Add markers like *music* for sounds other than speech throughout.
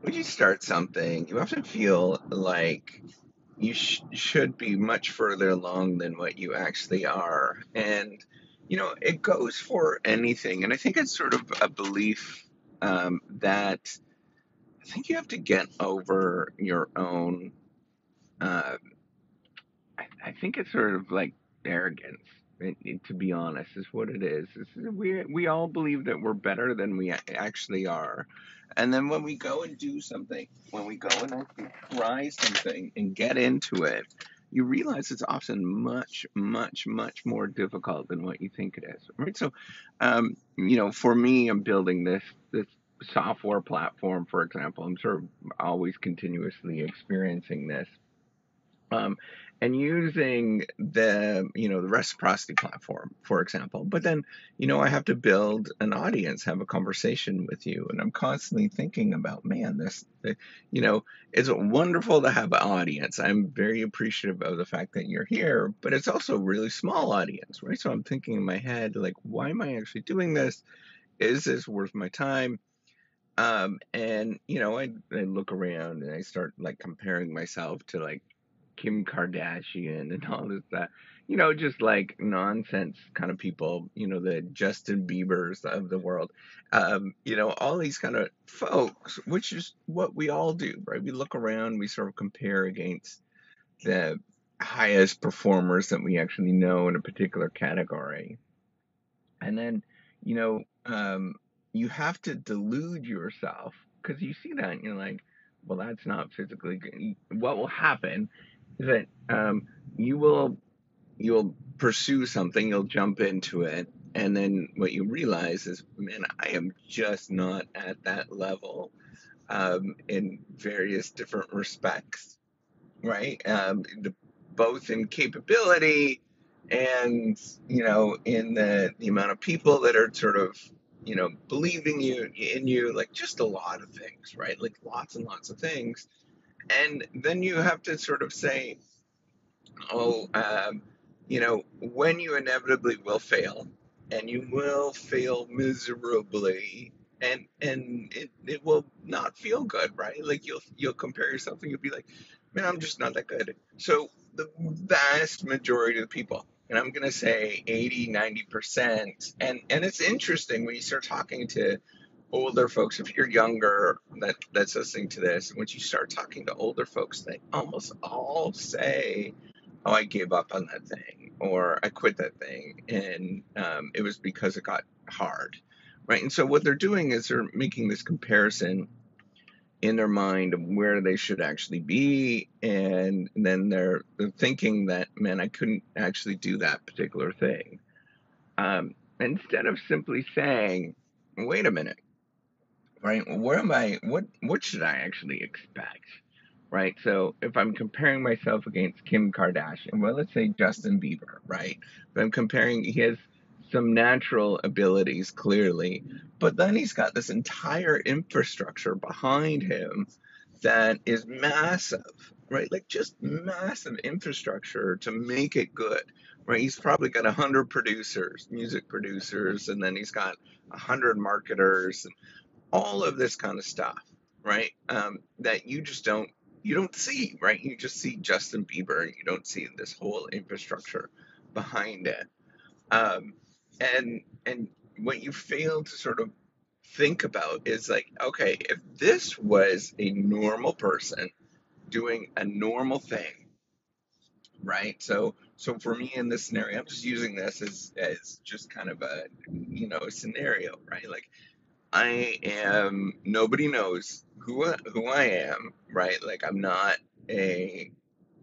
when you start something, you often feel like you sh- should be much further along than what you actually are. And, you know, it goes for anything. And I think it's sort of a belief um, that I think you have to get over your own. Uh, I, I think it's sort of like arrogance. To be honest, is what it is. We we all believe that we're better than we actually are, and then when we go and do something, when we go and try something and get into it, you realize it's often much, much, much more difficult than what you think it is. Right. So, um, you know, for me, I'm building this this software platform, for example. I'm sort of always continuously experiencing this um, and using the you know the reciprocity platform for example. But then you know i have to build an audience have a conversation with you and i'm constantly thinking about man this you know it's wonderful to have an audience. I'm very appreciative of the fact that you're here but it's also a really small audience right? So i'm thinking in my head like why am i actually doing this? Is this worth my time? Um, and you know I, I look around and i start like comparing myself to like Kim Kardashian and all this that you know just like nonsense kind of people you know the Justin Biebers of the world um, you know all these kind of folks which is what we all do right we look around we sort of compare against the highest performers that we actually know in a particular category and then you know um, you have to delude yourself because you see that and you're like well that's not physically good. what will happen that um, you will you'll pursue something, you'll jump into it, and then what you realize is, man, I am just not at that level um, in various different respects, right? Um, the, both in capability and you know in the the amount of people that are sort of you know believing you in you like just a lot of things right like lots and lots of things and then you have to sort of say oh, um, you know, when you inevitably will fail, and you will fail miserably, and and it, it will not feel good, right? Like you'll you'll compare yourself and you'll be like, man, I'm just not that good. So the vast majority of people, and I'm gonna say 80, 90 percent, and and it's interesting when you start talking to older folks, if you're younger that that's listening to this, once you start talking to older folks, they almost all say oh, I gave up on that thing or I quit that thing and um, it was because it got hard, right? And so what they're doing is they're making this comparison in their mind of where they should actually be, and then they're, they're thinking that man, I couldn't actually do that particular thing. Um, instead of simply saying, wait a minute, right? Where am I? What what should I actually expect? right? So if I'm comparing myself against Kim Kardashian, well, let's say Justin Bieber, right? If I'm comparing, he has some natural abilities clearly, but then he's got this entire infrastructure behind him that is massive, right? Like just massive infrastructure to make it good, right? He's probably got a hundred producers, music producers, and then he's got a hundred marketers and all of this kind of stuff, right? Um, that you just don't you don't see, right? You just see Justin Bieber, and you don't see this whole infrastructure behind it. Um, and and what you fail to sort of think about is like, okay, if this was a normal person doing a normal thing, right? So so for me in this scenario, I'm just using this as as just kind of a you know a scenario, right? Like I am nobody knows who who I am, right? Like I'm not a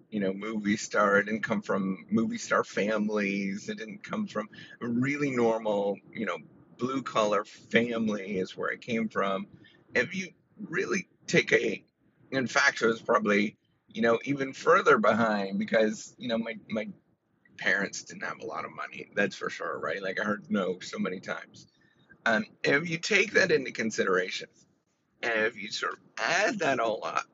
you know movie star. I didn't come from movie star families. It didn't come from a really normal, you know, blue collar family is where I came from. If you really take a in fact I was probably you know even further behind because you know my my parents didn't have a lot of money. That's for sure, right? Like I heard no so many times um, if you take that into consideration, and if you sort of add that all up,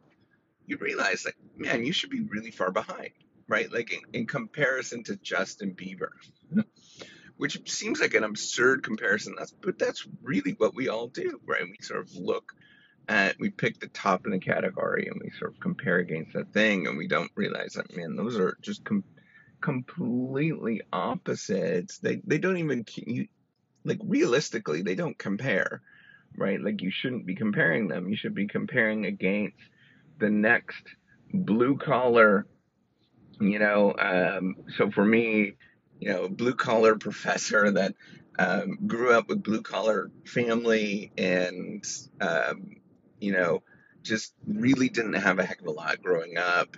you realize that, man, you should be really far behind, right? Like in, in comparison to Justin Bieber, *laughs* which seems like an absurd comparison. That's, but that's really what we all do, right? We sort of look at we pick the top in the category and we sort of compare against that thing and we don't realize that man those are just com- completely opposites they they don't even you, like realistically they don't compare right? Like you shouldn't be comparing them. You should be comparing against the next blue collar you know um, so for me you know blue collar professor that um, grew up with blue collar family and um, you know just really didn't have a heck of a lot growing up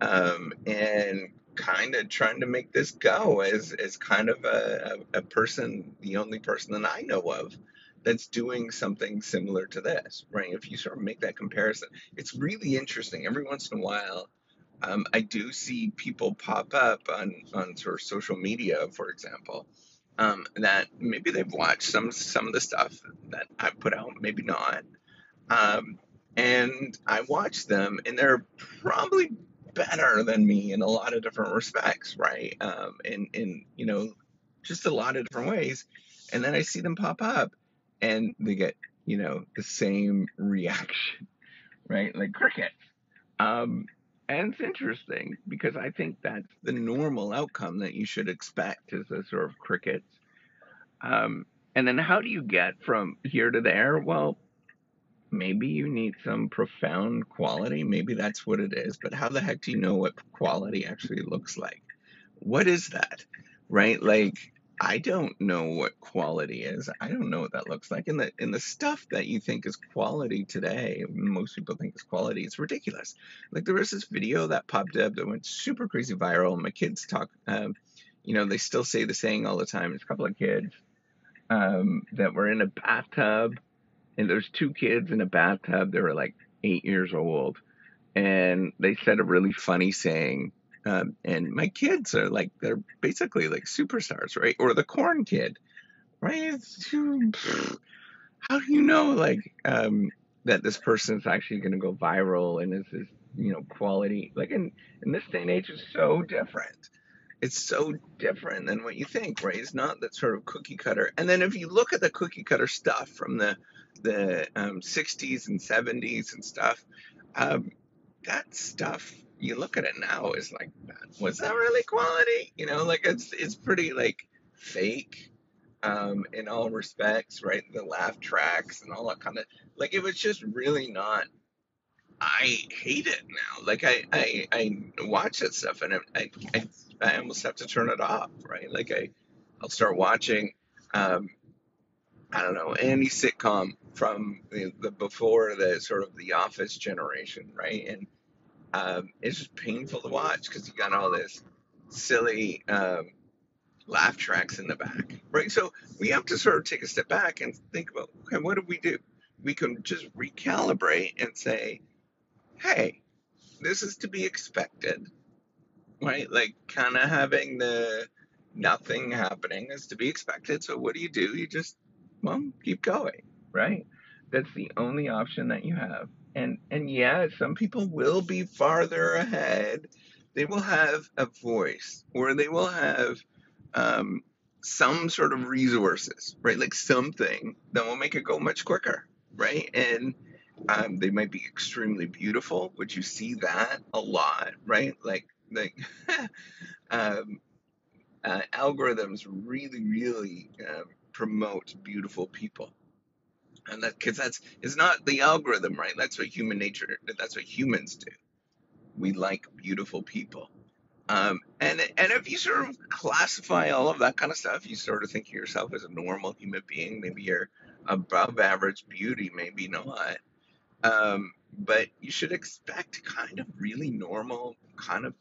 um, and kind of trying to make this go as as kind of a, a, person the only person that i know of that's doing something similar to this right if you sort of make that comparison it's really interesting every once in a while um, i do see people pop up on on sort of social media for example um, that maybe they've watched some some of the stuff that I put out, maybe not. Um, and I watch them, and they're probably better than me in a lot of different respects, right? Um, in in you know just a lot of different ways. And then I see them pop up, and they get you know the same reaction, *laughs* right? Like crickets. Um, and it's interesting because I think that's the normal outcome that you should expect is a sort of crickets. Um, and then how do you get from here to there? Well, maybe you need some profound quality. Maybe that's what it is. But how the heck do you know what quality actually looks like? What is that? Right? Like, I don't know what quality is. I don't know what that looks like. And the in the stuff that you think is quality today, most people think is quality. It's ridiculous. Like there was this video that popped up that went super crazy viral. My kids talk, um, you know, they still say the saying all the time. It's a couple of kids um, that were in a bathtub, and there's two kids in a bathtub. They were like eight years old, and they said a really funny saying um, and my kids are like they're basically like superstars, right? Or the corn kid, right? Too, how do you know like um, that this person's actually going to go viral and is this you know quality? Like in in this day and age, is so different. It's so different than what you think, right? It's not that sort of cookie cutter. And then if you look at the cookie cutter stuff from the the um, 60s and 70s and stuff, um, that stuff you look at it now is like was that really quality? You know like it's it's pretty like fake um in all respects right? The laugh tracks and all that kind of like it was just really not i hate it now. Like i i, I watch that stuff and I, I i almost have to turn it off right? Like i i'll start watching um i don't know any sitcom from the, the before the sort of the office generation right and um, it's just painful to watch because you got all this silly um, laugh tracks in the back, right? So we have to sort of take a step back and think about, okay, what do we do? We can just recalibrate and say, hey, this is to be expected, right? Like kind of having the nothing happening is to be expected. So what do you do? You just, well, keep going, right? That's the only option that you have and and yeah, some people will be farther ahead. They will have a voice, or they will have um, some sort of resources, right? Like something that will make it go much quicker, right? And um, they might be extremely beautiful, which you see that a lot, right? Like like *laughs* um, uh, algorithms really, really uh, promote beautiful people and that because that's it's not the algorithm right? That's what human nature that's what humans do. We like beautiful people. Um, and and if you sort of classify all of that kind of stuff you sort of think of yourself as a normal human being maybe you're above average beauty maybe not. Um, but you should expect kind of really normal kind of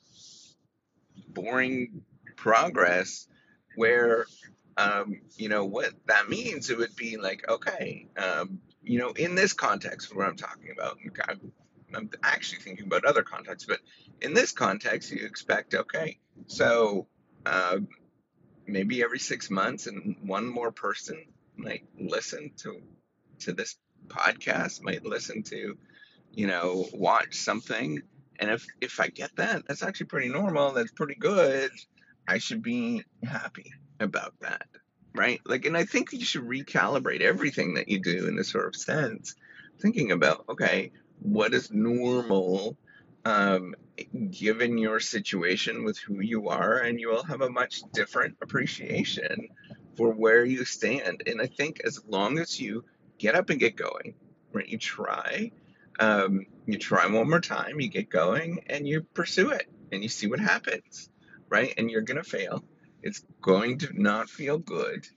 boring progress where um, you know, what that means, it would be like, okay, um, you know, in this context, what I'm talking about, I'm, I'm actually thinking about other contexts, but in this context, you expect, okay, so uh, maybe every six months, and one more person might listen to to this podcast, might listen to, you know, watch something, and if if I get that, that's actually pretty normal. That's pretty good. I should be happy about that, right? Like, and I think you should recalibrate everything that you do in this sort of sense thinking about okay, what is normal um, given your situation with who you are, and you will have a much different appreciation for where you stand. And I think as long as you get up and get going, right, you try, um, you try one more time, you get going, and you pursue it, and you see what happens, right? And you're gonna fail. It's going to not feel good,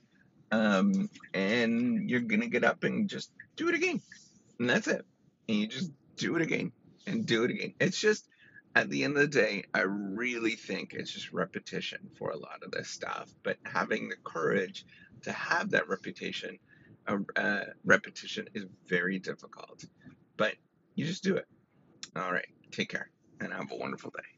um, and you're gonna get up and just do it again, and that's it. And you just do it again and do it again. It's just at the end of the day, I really think it's just repetition for a lot of this stuff. But having the courage to have that reputation, uh, uh, repetition is very difficult. But you just do it. All right. Take care and have a wonderful day.